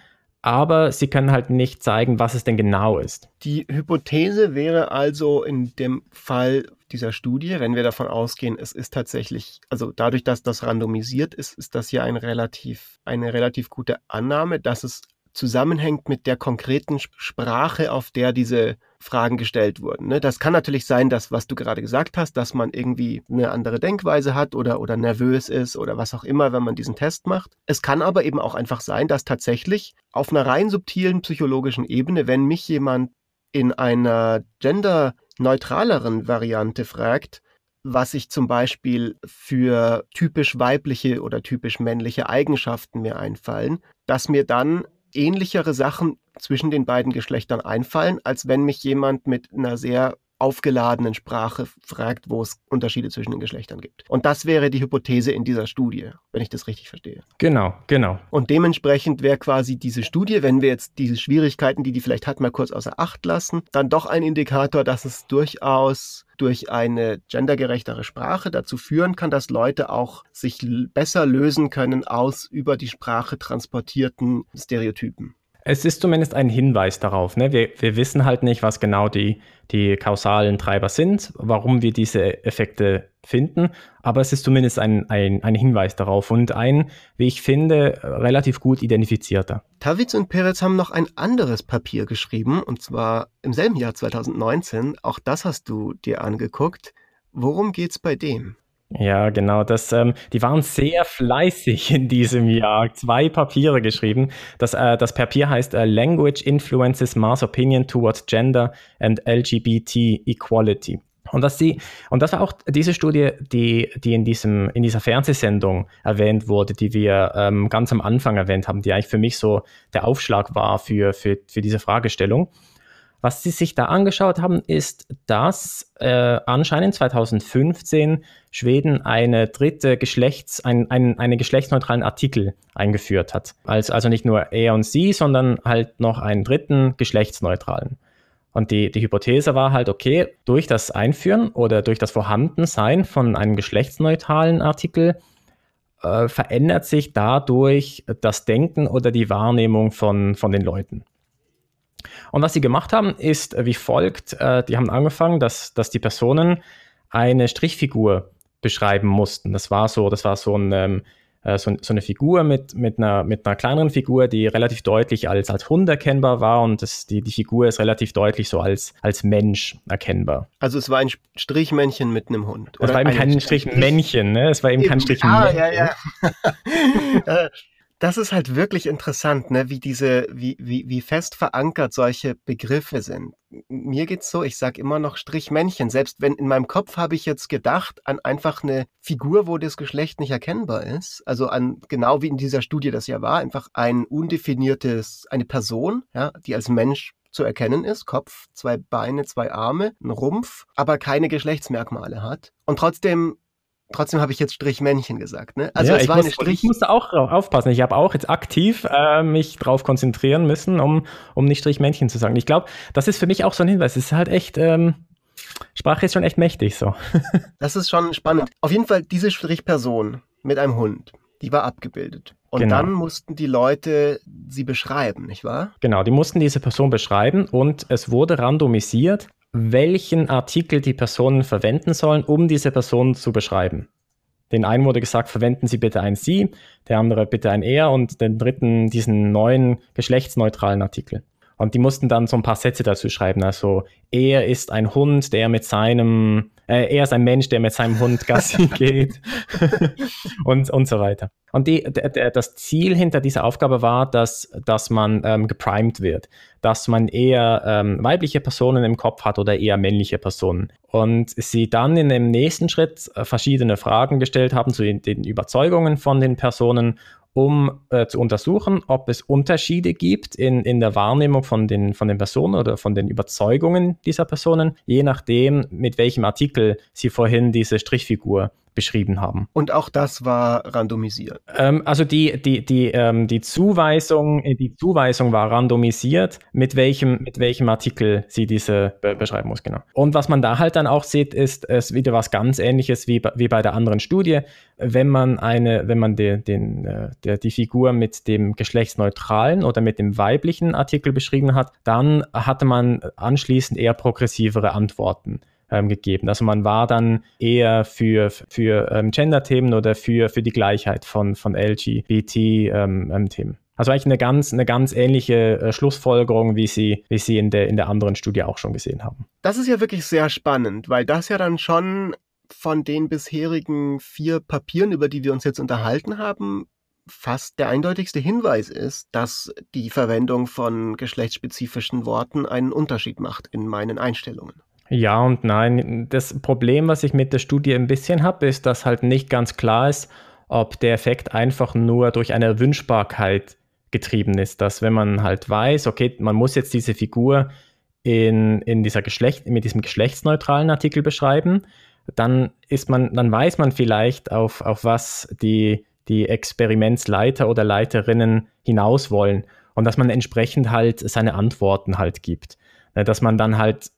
aber sie können halt nicht zeigen, was es denn genau ist. Die Hypothese wäre also in dem Fall dieser Studie, wenn wir davon ausgehen, es ist tatsächlich, also dadurch, dass das randomisiert ist, ist das hier ein relativ, eine relativ gute Annahme, dass es zusammenhängt mit der konkreten Sprache, auf der diese Fragen gestellt wurden. Ne? Das kann natürlich sein, dass, was du gerade gesagt hast, dass man irgendwie eine andere Denkweise hat oder, oder nervös ist oder was auch immer, wenn man diesen Test macht. Es kann aber eben auch einfach sein, dass tatsächlich auf einer rein subtilen psychologischen Ebene, wenn mich jemand in einer genderneutraleren Variante fragt, was ich zum Beispiel für typisch weibliche oder typisch männliche Eigenschaften mir einfallen, dass mir dann ähnlichere Sachen zwischen den beiden Geschlechtern einfallen, als wenn mich jemand mit einer sehr aufgeladenen Sprache fragt, wo es Unterschiede zwischen den Geschlechtern gibt. Und das wäre die Hypothese in dieser Studie, wenn ich das richtig verstehe. Genau, genau. Und dementsprechend wäre quasi diese Studie, wenn wir jetzt diese Schwierigkeiten, die die vielleicht hat, mal kurz außer Acht lassen, dann doch ein Indikator, dass es durchaus durch eine gendergerechtere Sprache dazu führen kann, dass Leute auch sich besser lösen können aus über die Sprache transportierten Stereotypen. Es ist zumindest ein Hinweis darauf. Ne? Wir, wir wissen halt nicht, was genau die, die kausalen Treiber sind, warum wir diese Effekte finden, aber es ist zumindest ein, ein, ein Hinweis darauf und ein, wie ich finde, relativ gut identifizierter. Tavitz und Peretz haben noch ein anderes Papier geschrieben, und zwar im selben Jahr 2019. Auch das hast du dir angeguckt. Worum geht's bei dem? Ja, genau. Das, ähm, die waren sehr fleißig in diesem Jahr. Zwei Papiere geschrieben. Das, äh, das Papier heißt äh, Language Influences Mass Opinion Towards Gender and LGBT Equality. Und, dass die, und das war auch diese Studie, die, die in, diesem, in dieser Fernsehsendung erwähnt wurde, die wir ähm, ganz am Anfang erwähnt haben, die eigentlich für mich so der Aufschlag war für, für, für diese Fragestellung. Was sie sich da angeschaut haben, ist, dass äh, anscheinend 2015 Schweden eine dritte Geschlechts, ein, ein, einen geschlechtsneutralen Artikel eingeführt hat. Also, also nicht nur er und sie, sondern halt noch einen dritten geschlechtsneutralen. Und die, die Hypothese war halt, okay, durch das Einführen oder durch das Vorhandensein von einem geschlechtsneutralen Artikel äh, verändert sich dadurch das Denken oder die Wahrnehmung von, von den Leuten. Und was sie gemacht haben, ist wie folgt. Äh, die haben angefangen, dass, dass die Personen eine Strichfigur beschreiben mussten. Das war so, das war so ein ähm, äh, so, so, eine Figur mit, mit, einer, mit einer kleineren Figur, die relativ deutlich als, als Hund erkennbar war und das, die, die Figur ist relativ deutlich so als, als Mensch erkennbar. Also es war ein Strichmännchen mit einem Hund. es war eben kein Strichmännchen, ne? Es war eben, eben kein Strichmännchen. Ah, ja, ja. das ist halt wirklich interessant, ne, wie diese, wie, wie, wie fest verankert solche Begriffe sind. Mir geht's so, ich sag immer noch Strichmännchen. Selbst wenn in meinem Kopf habe ich jetzt gedacht an einfach eine Figur, wo das Geschlecht nicht erkennbar ist. Also an, genau wie in dieser Studie das ja war, einfach ein undefiniertes, eine Person, ja, die als Mensch zu erkennen ist. Kopf, zwei Beine, zwei Arme, ein Rumpf, aber keine Geschlechtsmerkmale hat. Und trotzdem Trotzdem habe ich jetzt Strichmännchen gesagt, ne? Also ja, es war muss, eine Strich. Ich musste auch aufpassen. Ich habe auch jetzt aktiv äh, mich drauf konzentrieren müssen, um, um nicht Strichmännchen zu sagen. Ich glaube, das ist für mich auch so ein Hinweis. Es ist halt echt, ähm, Sprache ist schon echt mächtig so. das ist schon spannend. Auf jeden Fall diese Strichperson mit einem Hund, die war abgebildet. Und genau. dann mussten die Leute sie beschreiben, nicht wahr? Genau, die mussten diese Person beschreiben und es wurde randomisiert, welchen Artikel die Personen verwenden sollen, um diese Person zu beschreiben. Den einen wurde gesagt, verwenden Sie bitte ein Sie, der andere bitte ein Er und den dritten diesen neuen geschlechtsneutralen Artikel. Und die mussten dann so ein paar Sätze dazu schreiben. Also, er ist ein Hund, der mit seinem äh, er ist ein Mensch, der mit seinem Hund Gassi geht und, und so weiter. Und die, das Ziel hinter dieser Aufgabe war, dass, dass man ähm, geprimed wird, dass man eher ähm, weibliche Personen im Kopf hat oder eher männliche Personen. Und sie dann in dem nächsten Schritt äh, verschiedene Fragen gestellt haben zu den, den Überzeugungen von den Personen um äh, zu untersuchen, ob es Unterschiede gibt in, in der Wahrnehmung von den, von den Personen oder von den Überzeugungen dieser Personen, je nachdem, mit welchem Artikel sie vorhin diese Strichfigur beschrieben haben. Und auch das war randomisiert. Ähm, also die, die, die, ähm, die, Zuweisung, äh, die Zuweisung war randomisiert, mit welchem, mit welchem Artikel sie diese be beschreiben muss, genau. Und was man da halt dann auch sieht, ist es wieder was ganz ähnliches wie, wie bei der anderen Studie. Wenn man eine, wenn man de, den, äh, der, die Figur mit dem geschlechtsneutralen oder mit dem weiblichen Artikel beschrieben hat, dann hatte man anschließend eher progressivere Antworten ähm, gegeben. Also man war dann eher für, für ähm, Gender-Themen oder für, für die Gleichheit von, von LGBT-Themen. Ähm, ähm also eigentlich eine ganz, eine ganz ähnliche äh, Schlussfolgerung, wie Sie, wie Sie in der, in der anderen Studie auch schon gesehen haben. Das ist ja wirklich sehr spannend, weil das ja dann schon von den bisherigen vier Papieren, über die wir uns jetzt unterhalten haben, fast der eindeutigste Hinweis ist, dass die Verwendung von geschlechtsspezifischen Worten einen Unterschied macht in meinen Einstellungen. Ja und nein. Das Problem, was ich mit der Studie ein bisschen habe, ist, dass halt nicht ganz klar ist, ob der Effekt einfach nur durch eine Erwünschbarkeit getrieben ist. Dass wenn man halt weiß, okay, man muss jetzt diese Figur in, in dieser Geschlecht, mit diesem geschlechtsneutralen Artikel beschreiben, dann ist man, dann weiß man vielleicht, auf, auf was die, die Experimentsleiter oder Leiterinnen hinaus wollen und dass man entsprechend halt seine Antworten halt gibt. Dass man dann halt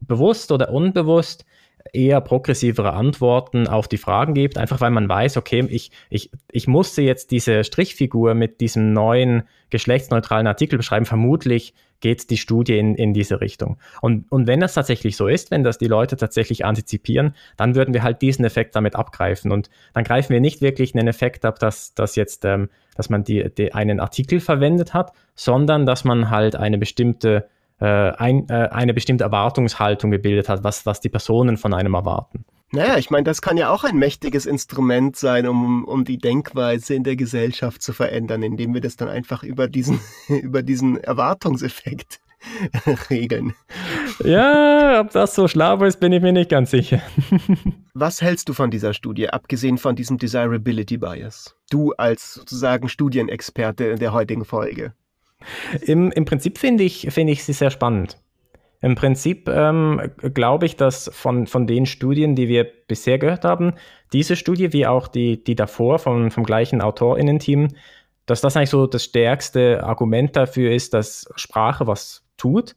bewusst oder unbewusst eher progressivere Antworten auf die Fragen gibt, einfach weil man weiß, okay, ich, ich, ich musste jetzt diese Strichfigur mit diesem neuen geschlechtsneutralen Artikel beschreiben. Vermutlich geht die Studie in, in diese Richtung. Und, und wenn das tatsächlich so ist, wenn das die Leute tatsächlich antizipieren, dann würden wir halt diesen Effekt damit abgreifen. Und dann greifen wir nicht wirklich einen Effekt ab, dass, dass jetzt, ähm, dass man die, die einen Artikel verwendet hat, sondern dass man halt eine bestimmte ein, äh, eine bestimmte Erwartungshaltung gebildet hat, was, was die Personen von einem erwarten. Naja, ich meine, das kann ja auch ein mächtiges Instrument sein, um, um die Denkweise in der Gesellschaft zu verändern, indem wir das dann einfach über diesen, über diesen Erwartungseffekt regeln. Ja, ob das so schlau ist, bin ich mir nicht ganz sicher. Was hältst du von dieser Studie, abgesehen von diesem Desirability Bias? Du als sozusagen Studienexperte in der heutigen Folge. Im, Im Prinzip finde ich, find ich sie sehr spannend. Im Prinzip ähm, glaube ich, dass von, von den Studien, die wir bisher gehört haben, diese Studie wie auch die, die davor vom, vom gleichen AutorInnen-Team, dass das eigentlich so das stärkste Argument dafür ist, dass Sprache was tut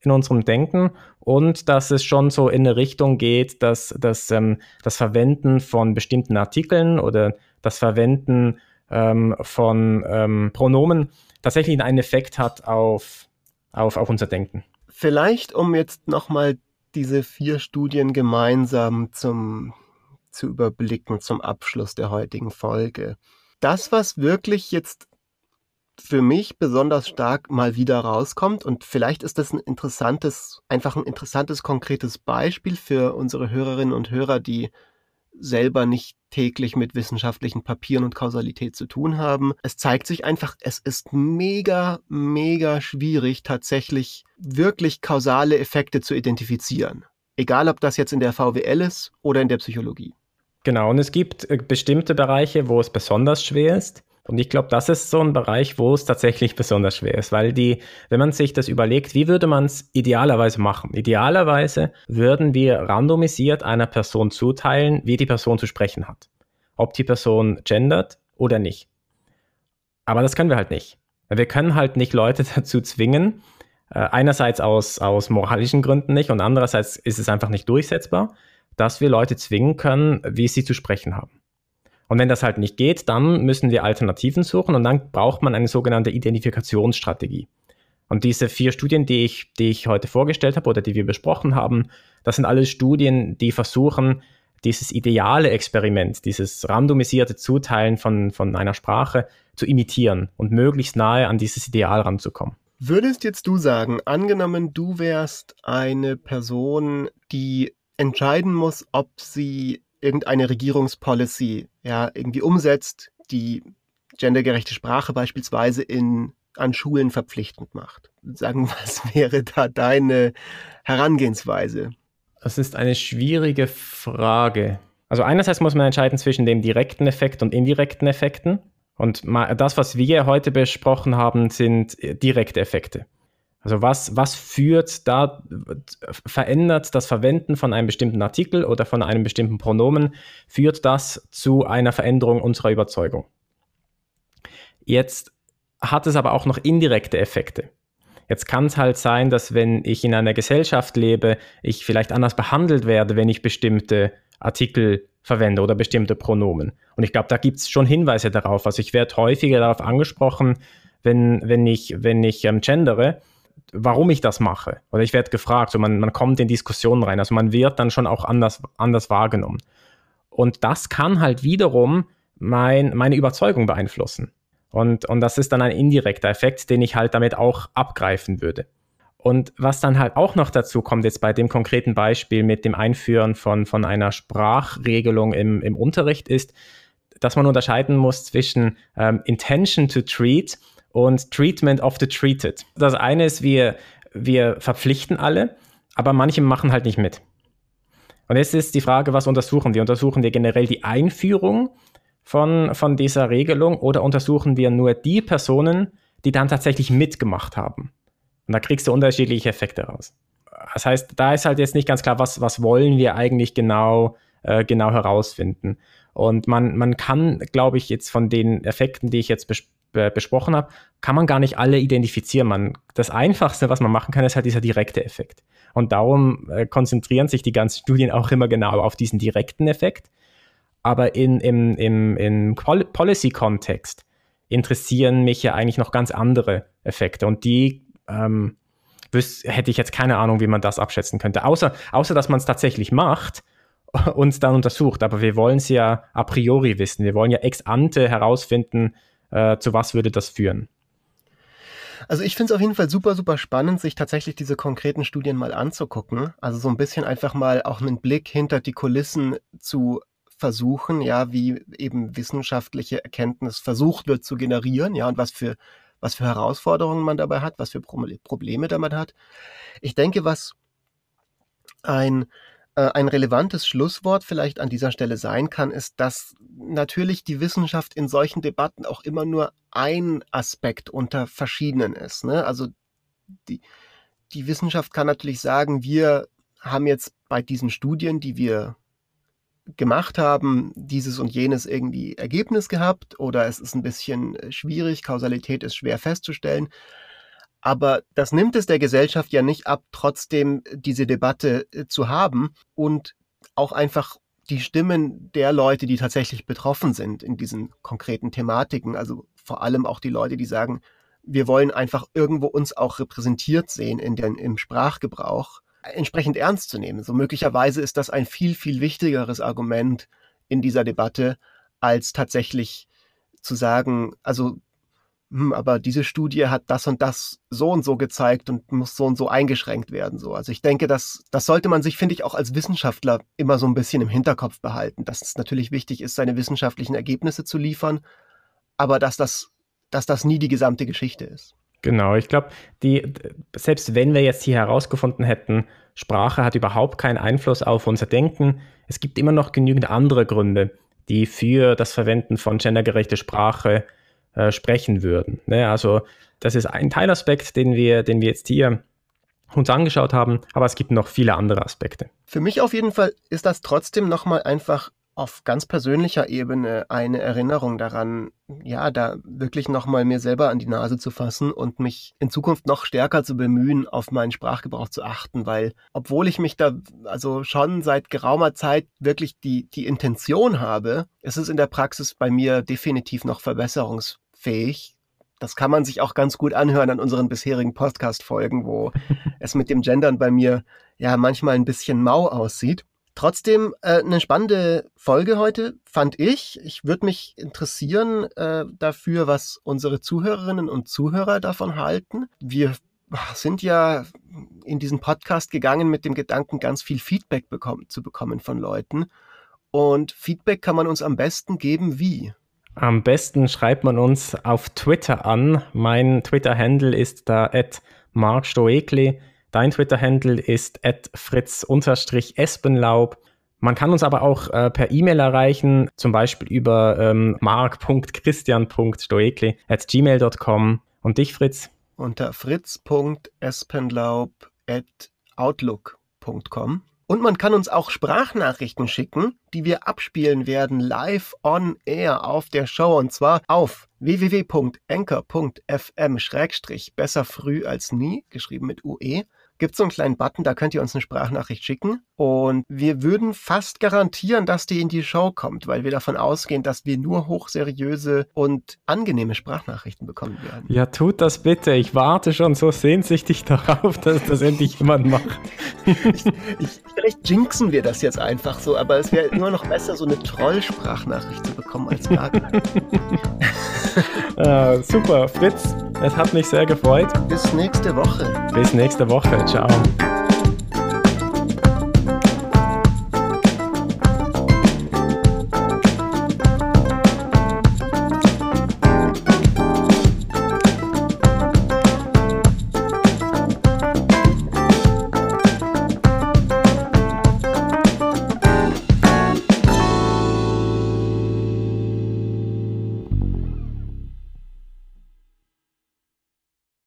in unserem Denken und dass es schon so in eine Richtung geht, dass, dass ähm, das Verwenden von bestimmten Artikeln oder das Verwenden ähm, von ähm, Pronomen tatsächlich einen Effekt hat auf, auf, auf unser Denken. Vielleicht, um jetzt nochmal diese vier Studien gemeinsam zum, zu überblicken zum Abschluss der heutigen Folge. Das, was wirklich jetzt für mich besonders stark mal wieder rauskommt. Und vielleicht ist das ein interessantes, einfach ein interessantes, konkretes Beispiel für unsere Hörerinnen und Hörer, die selber nicht täglich mit wissenschaftlichen Papieren und Kausalität zu tun haben. Es zeigt sich einfach, es ist mega, mega schwierig, tatsächlich wirklich kausale Effekte zu identifizieren. Egal, ob das jetzt in der VWL ist oder in der Psychologie. Genau, und es gibt äh, bestimmte Bereiche, wo es besonders schwer ist. Und ich glaube, das ist so ein Bereich, wo es tatsächlich besonders schwer ist, weil die, wenn man sich das überlegt, wie würde man es idealerweise machen? Idealerweise würden wir randomisiert einer Person zuteilen, wie die Person zu sprechen hat. Ob die Person gendert oder nicht. Aber das können wir halt nicht. Wir können halt nicht Leute dazu zwingen, äh, einerseits aus, aus moralischen Gründen nicht und andererseits ist es einfach nicht durchsetzbar, dass wir Leute zwingen können, wie sie zu sprechen haben. Und wenn das halt nicht geht, dann müssen wir Alternativen suchen und dann braucht man eine sogenannte Identifikationsstrategie. Und diese vier Studien, die ich, die ich heute vorgestellt habe oder die wir besprochen haben, das sind alles Studien, die versuchen, dieses ideale Experiment, dieses randomisierte Zuteilen von, von einer Sprache zu imitieren und möglichst nahe an dieses Ideal ranzukommen. Würdest jetzt du sagen, angenommen, du wärst eine Person, die entscheiden muss, ob sie irgendeine Regierungspolicy ja irgendwie umsetzt, die gendergerechte Sprache beispielsweise in, an Schulen verpflichtend macht. Sagen, was wäre da deine Herangehensweise? Das ist eine schwierige Frage. Also einerseits muss man entscheiden zwischen dem direkten Effekt und indirekten Effekten. Und das, was wir heute besprochen haben, sind direkte Effekte. Also was, was führt da, verändert das Verwenden von einem bestimmten Artikel oder von einem bestimmten Pronomen, führt das zu einer Veränderung unserer Überzeugung. Jetzt hat es aber auch noch indirekte Effekte. Jetzt kann es halt sein, dass wenn ich in einer Gesellschaft lebe, ich vielleicht anders behandelt werde, wenn ich bestimmte Artikel verwende oder bestimmte Pronomen. Und ich glaube, da gibt es schon Hinweise darauf. Also ich werde häufiger darauf angesprochen, wenn, wenn ich, wenn ich ähm, gendere warum ich das mache. Oder ich werde gefragt, so man, man kommt in Diskussionen rein. Also man wird dann schon auch anders, anders wahrgenommen. Und das kann halt wiederum mein, meine Überzeugung beeinflussen. Und, und das ist dann ein indirekter Effekt, den ich halt damit auch abgreifen würde. Und was dann halt auch noch dazu kommt, jetzt bei dem konkreten Beispiel mit dem Einführen von, von einer Sprachregelung im, im Unterricht, ist, dass man unterscheiden muss zwischen ähm, Intention to Treat und Treatment of the Treated. Das eine ist, wir, wir verpflichten alle, aber manche machen halt nicht mit. Und jetzt ist die Frage, was untersuchen wir? Untersuchen wir generell die Einführung von, von dieser Regelung oder untersuchen wir nur die Personen, die dann tatsächlich mitgemacht haben? Und da kriegst du unterschiedliche Effekte raus. Das heißt, da ist halt jetzt nicht ganz klar, was, was wollen wir eigentlich genau, äh, genau herausfinden. Und man, man kann, glaube ich, jetzt von den Effekten, die ich jetzt besprochen besprochen habe, kann man gar nicht alle identifizieren. Man, das Einfachste, was man machen kann, ist halt dieser direkte Effekt. Und darum äh, konzentrieren sich die ganzen Studien auch immer genau auf diesen direkten Effekt. Aber in, im, im, im Policy-Kontext interessieren mich ja eigentlich noch ganz andere Effekte. Und die ähm, hätte ich jetzt keine Ahnung, wie man das abschätzen könnte. Außer, außer dass man es tatsächlich macht und dann untersucht. Aber wir wollen es ja a priori wissen. Wir wollen ja ex ante herausfinden, äh, zu was würde das führen? Also ich finde es auf jeden Fall super, super spannend, sich tatsächlich diese konkreten Studien mal anzugucken. Also so ein bisschen einfach mal auch einen Blick hinter die Kulissen zu versuchen, ja, wie eben wissenschaftliche Erkenntnis versucht wird zu generieren, ja, und was für, was für Herausforderungen man dabei hat, was für Probleme damit hat. Ich denke, was ein ein relevantes Schlusswort vielleicht an dieser Stelle sein kann, ist, dass natürlich die Wissenschaft in solchen Debatten auch immer nur ein Aspekt unter verschiedenen ist. Ne? Also die, die Wissenschaft kann natürlich sagen, wir haben jetzt bei diesen Studien, die wir gemacht haben, dieses und jenes irgendwie Ergebnis gehabt oder es ist ein bisschen äh, schwierig, Kausalität ist schwer festzustellen. Aber das nimmt es der Gesellschaft ja nicht ab, trotzdem diese Debatte äh, zu haben und auch einfach die Stimmen der Leute, die tatsächlich betroffen sind in diesen konkreten Thematiken, also vor allem auch die Leute, die sagen, wir wollen einfach irgendwo uns auch repräsentiert sehen in den, im Sprachgebrauch, entsprechend ernst zu nehmen. So möglicherweise ist das ein viel, viel wichtigeres Argument in dieser Debatte, als tatsächlich zu sagen, also hm, aber diese Studie hat das und das so und so gezeigt und muss so und so eingeschränkt werden. So. Also ich denke, das, das sollte man sich, finde ich, auch als Wissenschaftler immer so ein bisschen im Hinterkopf behalten, dass es natürlich wichtig ist, seine wissenschaftlichen Ergebnisse zu liefern, aber dass das, dass das nie die gesamte Geschichte ist. Genau, ich glaube, selbst wenn wir jetzt hier herausgefunden hätten, Sprache hat überhaupt keinen Einfluss auf unser Denken, es gibt immer noch genügend andere Gründe, die für das Verwenden von gendergerechter Sprache sprechen würden. Ne? Also das ist ein Teilaspekt, den wir, den wir jetzt hier uns angeschaut haben, aber es gibt noch viele andere Aspekte. Für mich auf jeden Fall ist das trotzdem nochmal einfach auf ganz persönlicher Ebene eine Erinnerung daran, ja, da wirklich nochmal mir selber an die Nase zu fassen und mich in Zukunft noch stärker zu bemühen, auf meinen Sprachgebrauch zu achten, weil obwohl ich mich da also schon seit geraumer Zeit wirklich die, die Intention habe, ist es in der Praxis bei mir definitiv noch verbesserungs fähig. Das kann man sich auch ganz gut anhören an unseren bisherigen Podcast-Folgen, wo es mit dem Gendern bei mir ja manchmal ein bisschen mau aussieht. Trotzdem äh, eine spannende Folge heute, fand ich. Ich würde mich interessieren äh, dafür, was unsere Zuhörerinnen und Zuhörer davon halten. Wir sind ja in diesen Podcast gegangen mit dem Gedanken, ganz viel Feedback bekommen, zu bekommen von Leuten. Und Feedback kann man uns am besten geben wie? Am besten schreibt man uns auf Twitter an. Mein Twitter-Handle ist da at markstoekli. Dein Twitter-Handle ist at fritz-espenlaub. Man kann uns aber auch äh, per E-Mail erreichen, zum Beispiel über ähm, mark.christian.stoekli at gmail.com. Und dich, Fritz? Unter fritz.espenlaub at outlook.com. Und man kann uns auch Sprachnachrichten schicken, die wir abspielen werden live on air auf der Show und zwar auf www.enker.fm besser früh als nie, geschrieben mit UE gibt es so einen kleinen Button, da könnt ihr uns eine Sprachnachricht schicken. Und wir würden fast garantieren, dass die in die Show kommt, weil wir davon ausgehen, dass wir nur hochseriöse und angenehme Sprachnachrichten bekommen werden. Ja, tut das bitte. Ich warte schon so sehnsüchtig darauf, dass das endlich jemand macht. ich, ich, vielleicht jinxen wir das jetzt einfach so, aber es wäre immer noch besser, so eine Troll-Sprachnachricht zu bekommen als gar keine. ah, super, Fritz. Es hat mich sehr gefreut. Bis nächste Woche. Bis nächste Woche. Ciao.